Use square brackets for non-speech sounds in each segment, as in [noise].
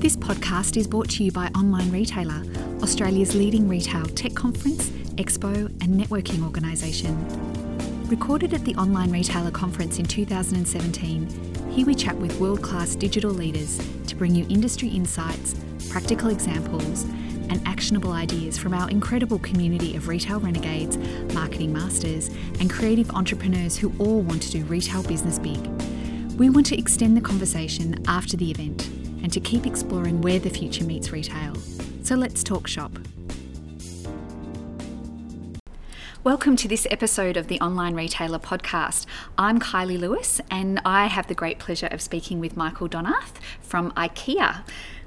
This podcast is brought to you by Online Retailer, Australia's leading retail tech conference, expo, and networking organisation. Recorded at the Online Retailer Conference in 2017, here we chat with world class digital leaders to bring you industry insights, practical examples, and actionable ideas from our incredible community of retail renegades, marketing masters, and creative entrepreneurs who all want to do retail business big. We want to extend the conversation after the event and to keep exploring where the future meets retail. So let's talk shop. Welcome to this episode of the Online Retailer Podcast. I'm Kylie Lewis and I have the great pleasure of speaking with Michael Donath from IKEA.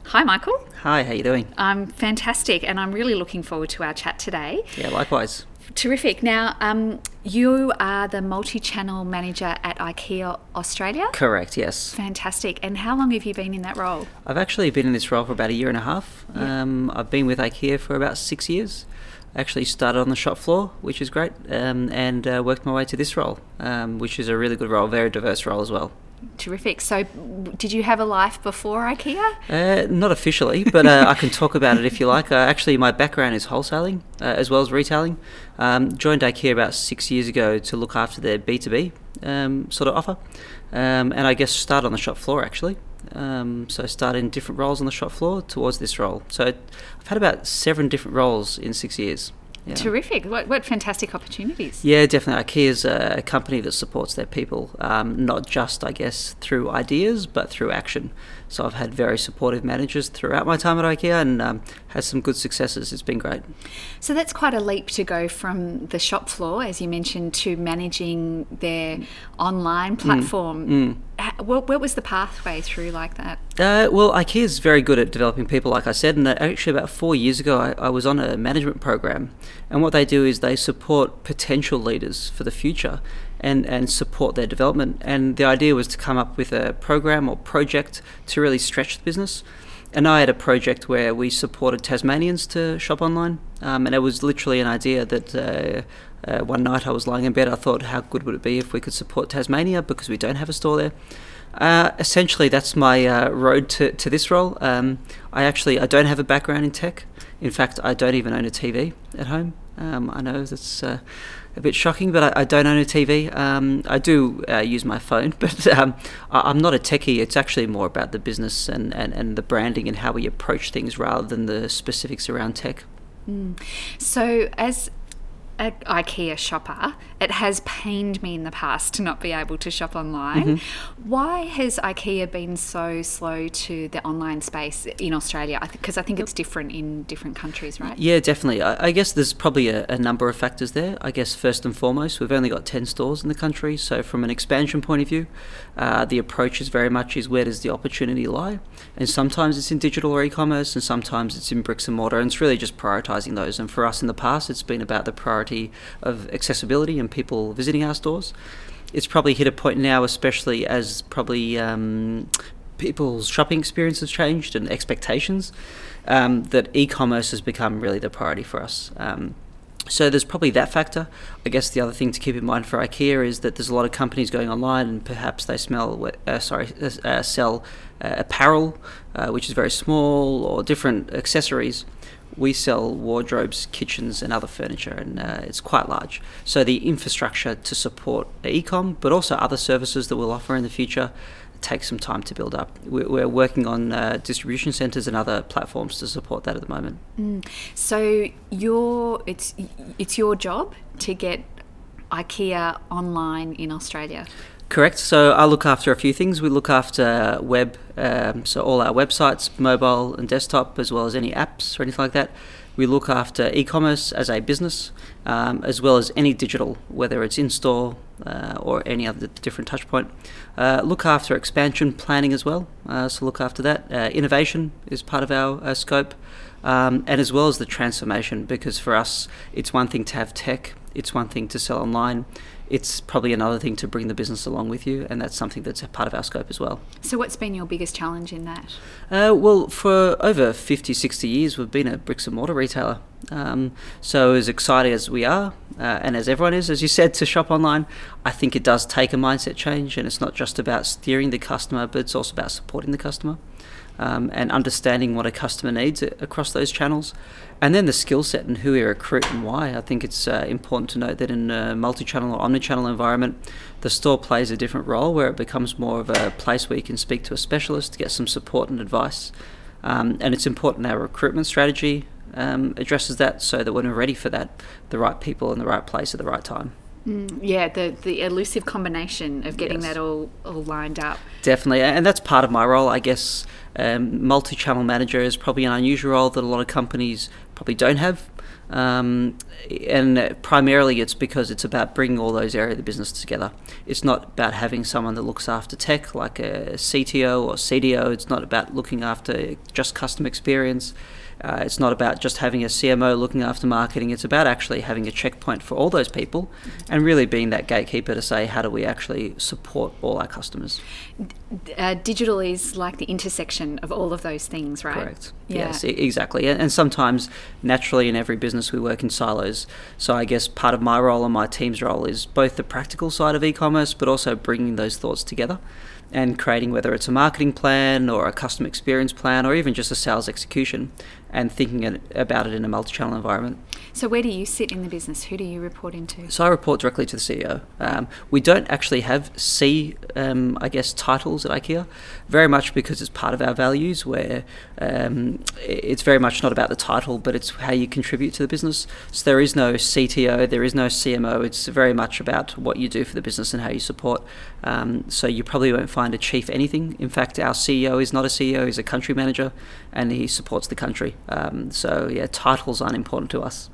Hi, Michael. Hi, how you doing? I'm fantastic and I'm really looking forward to our chat today. Yeah, likewise. Terrific. Now, um, you are the multi channel manager at IKEA Australia? Correct, yes. Fantastic. And how long have you been in that role? I've actually been in this role for about a year and a half. Yeah. Um, I've been with IKEA for about six years. I actually started on the shop floor, which is great, um, and uh, worked my way to this role, um, which is a really good role, very diverse role as well. Terrific. So, did you have a life before IKEA? Uh, not officially, but uh, I can talk about it if you like. Uh, actually, my background is wholesaling uh, as well as retailing. Um, joined IKEA about six years ago to look after their B2B um, sort of offer, um, and I guess started on the shop floor actually. Um, so I started in different roles on the shop floor towards this role. So I've had about seven different roles in six years. Yeah. Terrific. What, what fantastic opportunities. Yeah, definitely. IKEA is a company that supports their people, um, not just, I guess, through ideas, but through action. So I've had very supportive managers throughout my time at IKEA and um, had some good successes. It's been great. So that's quite a leap to go from the shop floor, as you mentioned, to managing their online platform. Mm. Ha- What, what was the pathway through like that? Uh, well, IKEA is very good at developing people, like I said. And actually, about four years ago, I, I was on a management program. And what they do is they support potential leaders for the future and, and support their development. And the idea was to come up with a program or project to really stretch the business. And I had a project where we supported Tasmanians to shop online. Um, and it was literally an idea that uh, uh, one night I was lying in bed, I thought, how good would it be if we could support Tasmania because we don't have a store there. Uh, essentially, that's my uh, road to, to this role. Um, I actually I don't have a background in tech. In fact, I don't even own a TV at home. Um, I know that's uh, a bit shocking, but I, I don't own a TV. Um, I do uh, use my phone, [laughs] but um, I, I'm not a techie. It's actually more about the business and, and, and the branding and how we approach things rather than the specifics around tech. So, as a IKEA shopper, it has pained me in the past to not be able to shop online. Why has IKEA been so slow to the online space in Australia? Because I, think it's different in different countries, right? Yeah, definitely. I, I guess there's probably a, a number of factors there. I guess first and foremost, we've only got 10 stores in the country. So, from an expansion point of view, uh, the approach is very much is where does the opportunity lie? And sometimes it's in digital or e commerce, and sometimes it's in bricks and mortar. And it's really just prioritizing those. And for us in the past, it's been about the priority of accessibility and people visiting our stores. It's probably hit a point now, especially as probably um, people's shopping experience has changed and expectations, um, that e-commerce has become really the priority for us. Um, so there's probably that factor. I guess the other thing to keep in mind for IKEA is that there's a lot of companies going online, and perhaps they smell, uh, sorry, uh, sell uh, apparel, uh, which is very small, or different accessories. We sell wardrobes, kitchens, and other furniture, and uh, it's quite large. So the infrastructure to support e-com, but also other services that we'll offer in the future, takes some time to build up. We're, working on uh, distribution centres and other platforms to support that at the moment. So your it's it's your job to get IKEA online in Australia. Correct. So I look after a few things. We look after web, um, so all our websites, mobile and desktop, as well as any apps or anything like that. We look after e-commerce as a business, um, as well as any digital, whether it's in-store uh, or any other different touch point. Uh, look after expansion planning as well. Uh, so look after that. Uh, innovation is part of our uh, scope, um, and as well as the transformation, because for us, it's one thing to have tech, it's one thing to sell online, it's probably another thing to bring the business along with you, and that's something that's a part of our scope as well. So, what's been your biggest challenge in that? Uh, well, for over 50, 60 years, we've been a bricks and mortar retailer. Um, so, as excited as we are, uh, and as everyone is, as you said, to shop online, I think it does take a mindset change, and it's not just about steering the customer, but it's also about supporting the customer um, and understanding what a customer needs across those channels. And then the skill set and who we recruit and why. I think it's uh, important to note that in a multi channel or omni channel environment, the store plays a different role where it becomes more of a place where you can speak to a specialist get some support and advice. Um, and it's important our recruitment strategy um, addresses that so that when we're ready for that, the right people in the right place at the right time. Mm, yeah, the the elusive combination of getting yes. that all all lined up. Definitely, and that's part of my role, I guess. Um, multi-channel manager is probably an unusual role that a lot of companies probably don't have, um, and primarily it's because it's about bringing all those areas of the business together. It's not about having someone that looks after tech like a CTO or CDO. It's not about looking after just customer experience uh, it's not about just having a CMO looking after marketing. It's about actually having a checkpoint for all those people and really being that gatekeeper to say, how do we actually support all our customers? Uh, digital is like the intersection of all of those things, right? Correct. Yeah. Yes, exactly. And, and sometimes, naturally, in every business, we work in silos. So I guess part of my role and my team's role is both the practical side of e commerce, but also bringing those thoughts together and creating whether it's a marketing plan or a customer experience plan or even just a sales execution and thinking about it in a multi-channel environment. So where do you sit in the business? Who do you report into? So I report directly to the CEO. Um, we don't actually have C, um, I guess, titles at IKEA, very much because it's part of our values where um, it's very much not about the title, but it's how you contribute to the business. So there is no CTO, there is no CMO. It's very much about what you do for the business and how you support. Um, so you probably won't find a chief anything. In fact, our CEO is not a CEO; he's a country manager, and he supports the country. Um, so yeah, titles aren't important to us.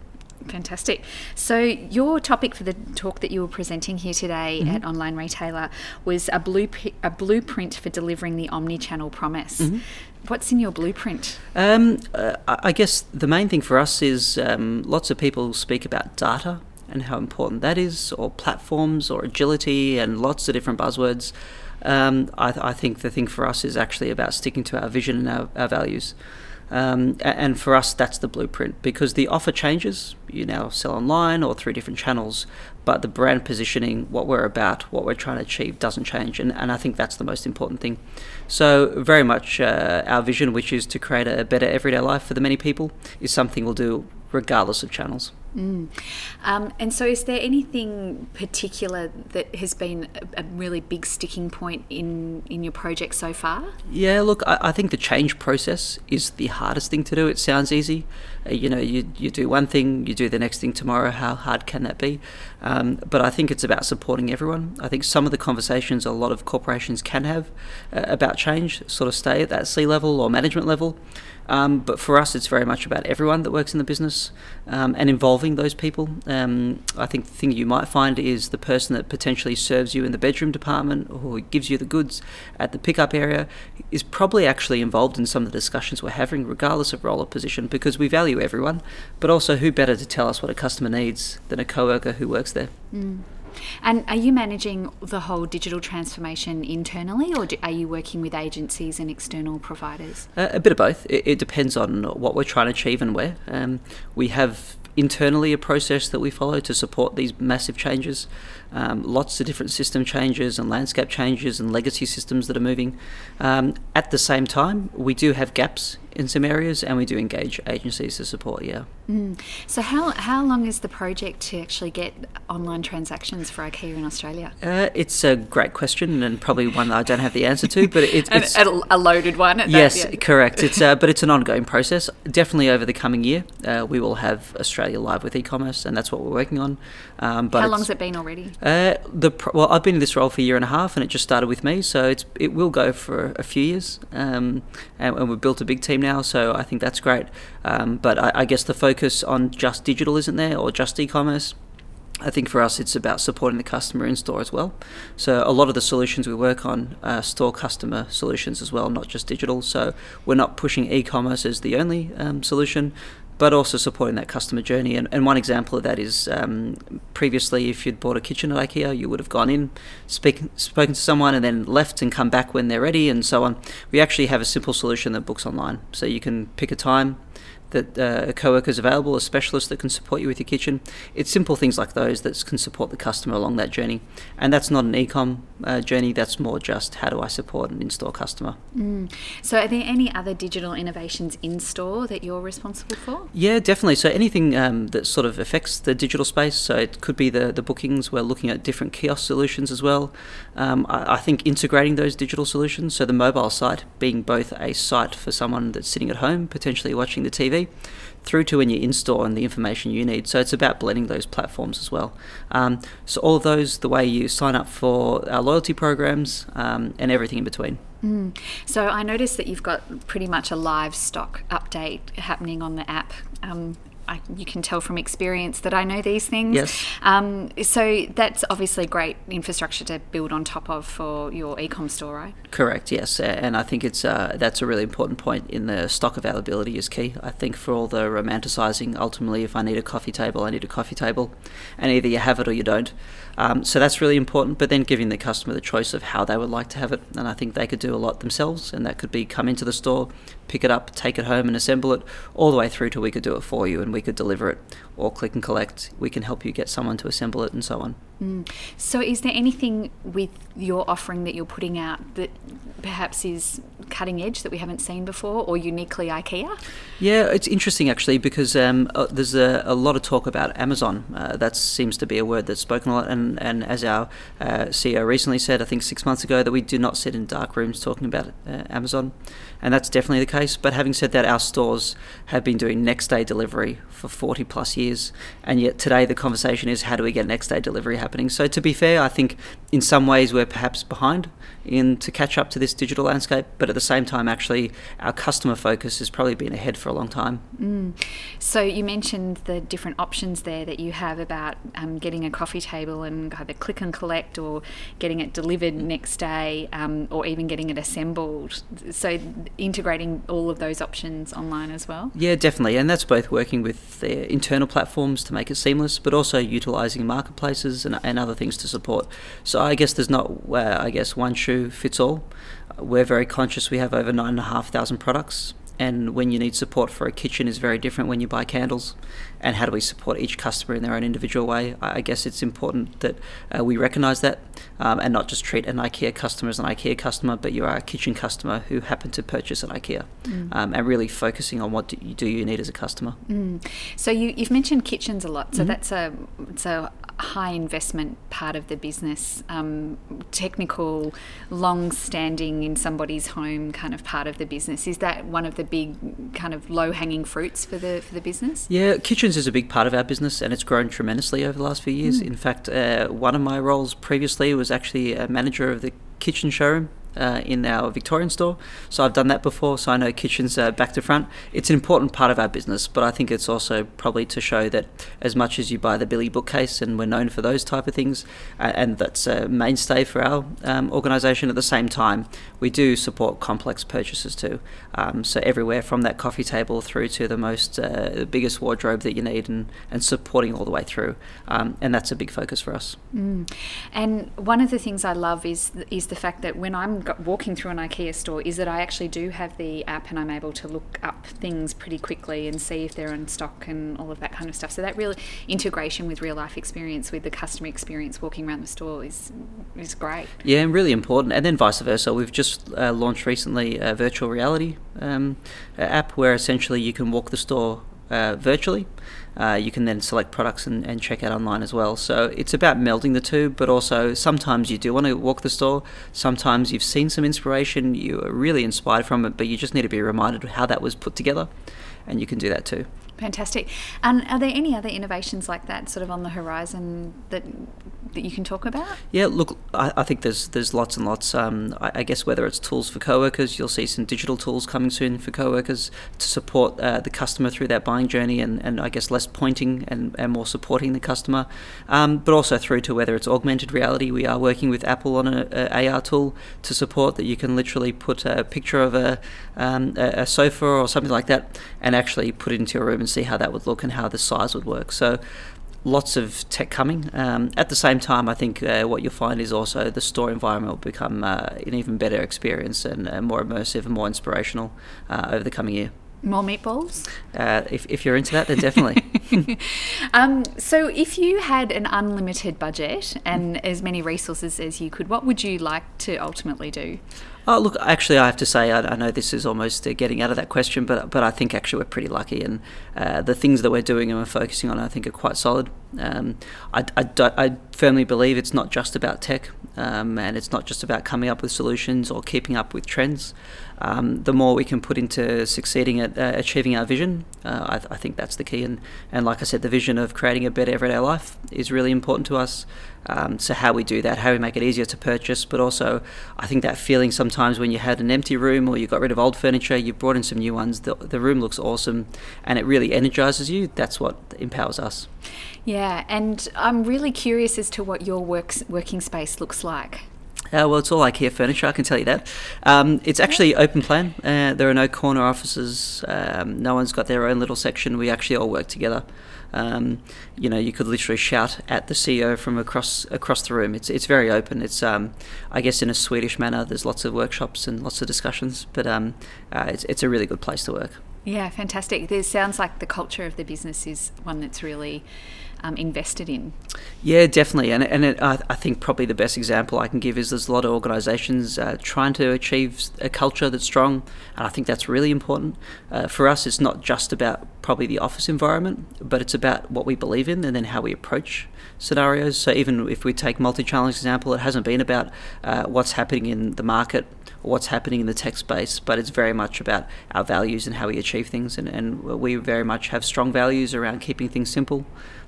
Fantastic. So, your topic for the talk that you were presenting here today mm-hmm. at Online Retailer was a, bluep- a blueprint for delivering the omni channel promise. Mm-hmm. What's in your blueprint? Um, uh, I guess the main thing for us is um, lots of people speak about data and how important that is, or platforms, or agility, and lots of different buzzwords. Um, I, th- I, think the thing for us is actually about sticking to our vision and our, our values. Um, and for us, that's the blueprint because the offer changes. You now sell online or through different channels, but the brand positioning, what we're about, what we're trying to achieve, doesn't change. And, and I think that's the most important thing. So, very much uh, our vision, which is to create a better everyday life for the many people, is something we'll do regardless of channels. Mm. Um, and so, is there anything particular that has been a, a, really big sticking point in, in your project so far? Yeah, look, I, I, think the change process is the hardest thing to do. It sounds easy. Uh, you know, you, you do one thing, you do the next thing tomorrow. How hard can that be? Um, but I think it's about supporting everyone. I think some of the conversations a lot of corporations can have uh, about change sort of stay at that C level or management level. Um, but for us, it's very much about everyone that works in the business um, and involving those people. Um, I think the thing you might find is the person that potentially serves you in the bedroom department or gives you the goods at the pickup area is probably actually involved in some of the discussions we're having, regardless of role or position, because we value everyone. But also, who better to tell us what a customer needs than a coworker who works there? Mm. And are you managing the whole digital transformation internally, or do, are you working with agencies and external providers? Uh, a bit of both. It, it, depends on what we're trying to achieve and where. Um, we have internally a process that we follow to support these massive changes. Um, lots of different system changes and landscape changes and legacy systems that are moving. Um, at the same time, we do have gaps in some areas and we do engage agencies to support, yeah. Mm. So, how, how long is the project to actually get online transactions for IKEA in Australia? Uh, it's a great question and probably one that I don't have the answer to, but it, it's [laughs] a, loaded one. yes, that, yeah. correct. It's uh, [laughs] but it's an ongoing process. Definitely over the coming year, uh, we will have Australia live with e-commerce, and that's what we're working on. Um, but how long has it been already? Uh, the well, I've been in this role for a year and a half, and it just started with me, so it's it will go for a few years, um, and, and, we've built a big team now, so I think that's great. Um, but I, I, guess the focus on just digital isn't there, or just e-commerce. I think for us, it's about supporting the customer in store as well. So a lot of the solutions we work on are store customer solutions as well, not just digital. So we're not pushing e-commerce as the only um, solution but also supporting that customer journey. And, and one example of that is um, previously, if you'd bought a kitchen at IKEA, you would have gone in, speak, spoken to someone, and then left and come back when they're ready, and so on. We actually have a simple solution that books online. So you can pick a time, that uh, a co-worker is available, a specialist that can support you with your kitchen. It's simple things like those that can support the customer along that journey. And that's not an e-com uh, journey, that's more just how do I support an in-store customer. Mm. So are there any other digital innovations in-store that you're responsible for? Yeah, definitely. So anything um, that sort of affects the digital space, so it could be the, the bookings, we're looking at different kiosk solutions as well. Um, I, I think integrating those digital solutions, so the mobile site being both a site for someone that's sitting at home, potentially watching the TV, through to when you install and the information you need. So it's about blending those platforms as well. Um, so all of those, the way you sign up for our loyalty programs um, and everything in between. Mm. So I noticed that you've got pretty much a live stock update happening on the app. Um, I, you can tell from experience that I know these things. Yes. Um, so that's obviously great infrastructure to build on top of for your ecom store, right? Correct. Yes, and I think it's uh, that's a really important point. In the stock availability is key. I think for all the romanticizing, ultimately, if I need a coffee table, I need a coffee table, and either you have it or you don't. Um, so that's really important. But then giving the customer the choice of how they would like to have it, and I think they could do a lot themselves, and that could be come into the store, pick it up, take it home, and assemble it, all the way through to we could do it for you and we could deliver it, or click and collect. We can help you get someone to assemble it, and so on. Mm. So, is there anything with your offering that you're putting out that perhaps is cutting edge that we haven't seen before or uniquely IKEA? Yeah, it's interesting actually because um, uh, there's a, a, lot of talk about Amazon. Uh, that seems to be a word that's spoken a lot. And, and as our uh, CEO recently said, I think six months ago, that we do not sit in dark rooms talking about uh, Amazon. And that's definitely the case. But having said that, our stores have been doing next day delivery for 40 plus years. And yet today the conversation is how do we get next day delivery happening? So to be fair, I think in some ways we're perhaps behind in to catch up to this digital landscape. But at the same time, actually, our customer focus has probably been ahead for a long time. Mm. So you mentioned the different options there that you have about um, getting a coffee table and either click and collect or getting it delivered next day um, or even getting it assembled. So integrating all of those options online as well. Yeah, definitely, and that's both working with their internal platforms to make it seamless, but also utilising marketplaces and, and other things to support. So I guess there's not, uh, I guess, one shoe fits all. We're very conscious we have over 9,500 products and when you need support for a kitchen is very different when you buy candles and how do we support each customer in their own individual way i guess it's important that uh, we recognize that um, and not just treat an ikea customer as an ikea customer but you are a kitchen customer who happened to purchase at ikea mm. um, and really focusing on what do you, do you need as a customer mm. so you, have mentioned kitchens a lot so mm-hmm. that's a it's a high investment part of the business, um, technical, long standing in somebody's home kind of part of the business. Is that one of the big kind of low hanging fruits for the for the business? Yeah, kitchens is a big part of our business and it's grown tremendously over the last few years. Mm. In fact, uh, one of my roles previously was actually a manager of the kitchen showroom uh, in our Victorian store. So I've done that before, so I know kitchens uh, back to front. It's an important part of our business, but I think it's also probably to show that as much as you buy the Billy bookcase, and we're known for those type of things, uh, and that's a mainstay for our um, organisation. At the same time, we do support complex purchases too. Um, so everywhere from that coffee table through to the most uh, the biggest wardrobe that you need, and, and supporting all the way through, um, and that's a big focus for us. Mm. And one of the things I love is is the fact that when I'm walking through an IKEA store is that I actually do have the app and I'm able to look up things pretty quickly and see if they're in stock and all of that kind of stuff. So that real integration with real life experience with the customer experience walking around the store is is great. Yeah, and really important. And then vice versa. We've just uh, launched recently a virtual reality um, app where essentially you can walk the store uh, virtually. Uh, you can then select products and, and check out online as well. So it's about melding the two, but also sometimes you do want to walk the store. Sometimes you've seen some inspiration, you are really inspired from it, but you just need to be reminded how that was put together, and you can do that too. Fantastic. And are there any other innovations like that sort of on the horizon that that you can talk about? Yeah, look, I, I think there's there's lots and lots. Um, I, I, guess whether it's tools for co-workers, you'll see some digital tools coming soon for co-workers to support uh, the customer through that buying journey, and, and I guess less pointing and, and more supporting the customer. Um, but also through to whether it's augmented reality, we are working with Apple on an AR tool to support that you can literally put a picture of a um, a, a sofa or something like that, and actually put it into your room and see how that would look and how the size would work. So lots of tech coming. Um, at the same time, I think uh, what you'll find is also the store environment will become uh, an even better experience and uh, more immersive and more inspirational uh, over the coming year. More meatballs? Uh, if, if you're into that, then definitely. [laughs] um, so, if you had an unlimited budget and as many resources as you could, what would you like to ultimately do? Oh, look, actually, I have to say, I, I know this is almost uh, getting out of that question, but but I think actually we're pretty lucky, and uh, the things that we're doing and we're focusing on, I think, are quite solid. Um, I, I, I, firmly believe it's not just about tech, um, and it's not just about coming up with solutions or keeping up with trends. Um, the more we can put into succeeding at uh, achieving our vision, uh, I, I, think that's the key. And, and like I said, the vision of creating a better everyday life is really important to us. Um, so how we do that, how we make it easier to purchase, but also I think that feeling sometimes when you had an empty room or you got rid of old furniture, you brought in some new ones, the, the room looks awesome and it really energizes you. That's what empowers us. Yeah, and I'm really curious as to what your works, working space looks like. Uh, well, it's all IKEA furniture, I can tell you that. Um, it's actually open plan. Uh, there are no corner offices. Um, no one's got their own little section. We actually all work together. Um, you know, you could literally shout at the CEO from across across the room. It's it's very open. It's um, I guess in a Swedish manner. There's lots of workshops and lots of discussions, but um, uh, it's it's a really good place to work. Yeah, fantastic. It sounds like the culture of the business is one that's really um, invested in. Yeah, definitely. And, and it, I, I, think probably the best example I can give is there's a lot of organisations uh, trying to achieve a culture that's strong, and I think that's really important. Uh, for us, it's not just about probably the office environment, but it's about what we believe in and then how we approach scenarios. So even if we take multi-channel example, it hasn't been about uh, what's happening in the market or what's happening in the tech space, but it's very much about our values and how we achieve things. And, and we very much have strong values around keeping things simple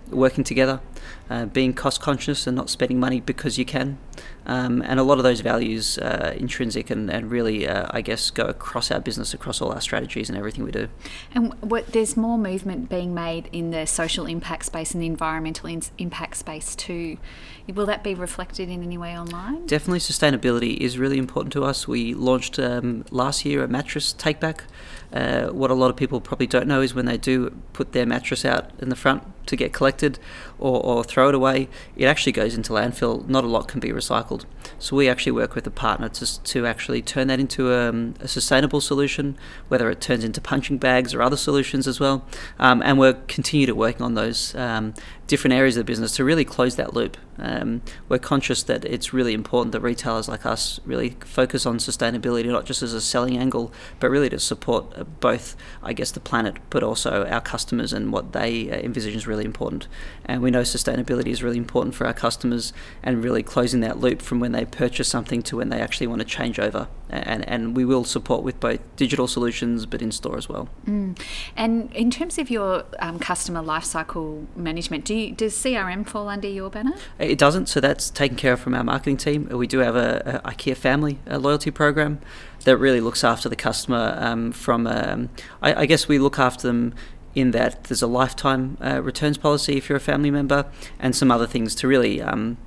working together, uh, being cost conscious and not spending money because you can. Um, and a lot of those values uh, intrinsic and, and really, uh, I guess, go across our business, across all our strategies and everything we do. And what, there's more movement being made in the social impact space and the environmental in- impact space too. Will that be reflected in any way online? Definitely, sustainability is really important to us. We launched um, last year a mattress take back. Uh, what a lot of people probably don't know is when they do put their mattress out in the front to get collected or, or throw it away, it actually goes into landfill. Not a lot can be recycled. So we actually work with a partner to, to actually turn that into a, um, a sustainable solution, whether it turns into punching bags or other solutions as well. Um, and we're continue to working on those um, different areas of the business to really close that loop. Um, we're conscious that it's really important that retailers like us really focus on sustainability, not just as a selling angle, but really to support uh, both, I guess, the planet, but also our customers and what they uh, envisage is really important. And we know sustainability is really important for our customers and really closing that loop from when they purchase something to when they actually want to change over. And, and we will support with both digital solutions but in store as well. Mm. And in terms of your um, customer lifecycle management, do you, does CRM fall under your banner? It doesn't, so that's taken care of from our marketing team. We do have a, a IKEA family a loyalty program that really looks after the customer um, from, um, I, I guess we look after them in that there's a lifetime uh, returns policy if you're a family member, and some other things to really, um,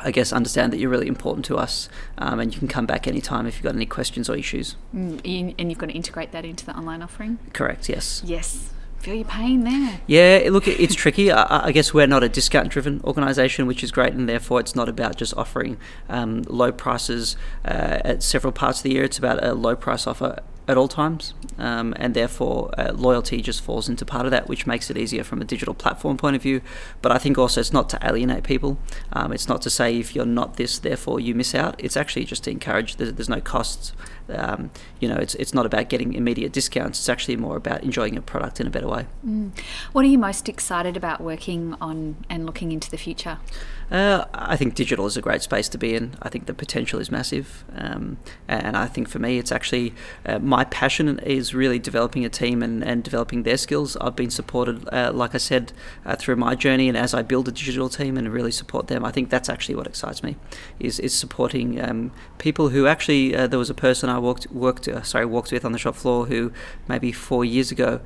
I guess, understand that you're really important to us, um, and you can come back anytime if you've got any questions or issues. Mm, and you've got to integrate that into the online offering. Correct. Yes. Yes. Feel your pain there. Yeah, look, it's tricky. I, I, guess we're not a discount-driven organisation, which is great, and therefore it's not about just offering um, low prices uh, at several parts of the year. It's about a low price offer at all times, um, and therefore uh, loyalty just falls into part of that, which makes it easier from a digital platform point of view. But I think also it's not to alienate people. Um, it's not to say if you're not this, therefore you miss out. It's actually just to encourage. There's, there's no costs. Um, you know, it's it's not about getting immediate discounts. It's actually more about enjoying a product in a better way. Mm. What are you most excited about working on and looking into the future? Uh, I think digital is a great space to be in. I think the potential is massive, um, and I think for me, it's actually uh, my passion is really developing a team and, and developing their skills. I've been supported, uh, like I said, uh, through my journey, and as I build a digital team and really support them, I think that's actually what excites me, is is supporting um, people who actually. Uh, there was a person I worked worked uh, sorry walked with on the shop floor who maybe four years ago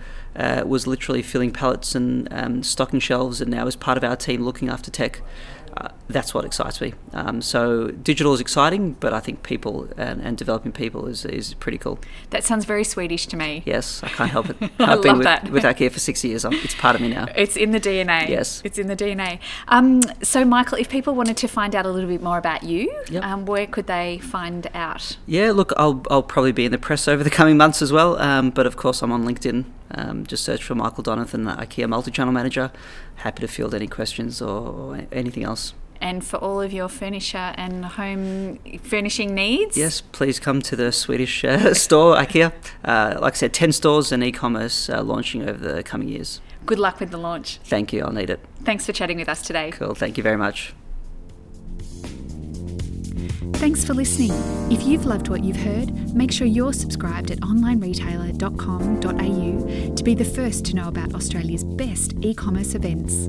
was literally filling pallets and um, stocking shelves, and now is part of our team looking after tech. Uh, that's what excites me. Um, so digital is exciting, but I think people and, and developing people is, is pretty cool. That sounds very Swedish to me. Yes, I can't help it. [laughs] I I've been with, that. with IKEA for six years. I'm, it's part of me now. It's in the DNA. Yes. It's in the DNA. Um, so, Michael, if people wanted to find out a little bit more about you, Yep. um, where could they find out? Yeah, look, I'll, I'll probably be in the press over the coming months as well. Um, but of course, I'm on LinkedIn. Um, just search for Michael Donathan, IKEA multi-channel manager. Happy to field any questions or, or anything else. And for all of your furniture and home furnishing needs? Yes, please come to the Swedish uh, [laughs] store, IKEA. Uh, like I said, 10 stores and e-commerce uh, launching over the coming years. Good luck with the launch. Thank you, I'll need it. Thanks for chatting with us today. Cool, thank you very much. Thanks for listening. If you've loved what you've heard, make sure you're subscribed at onlineretailer.com.au to be the first to know about Australia's best e commerce events.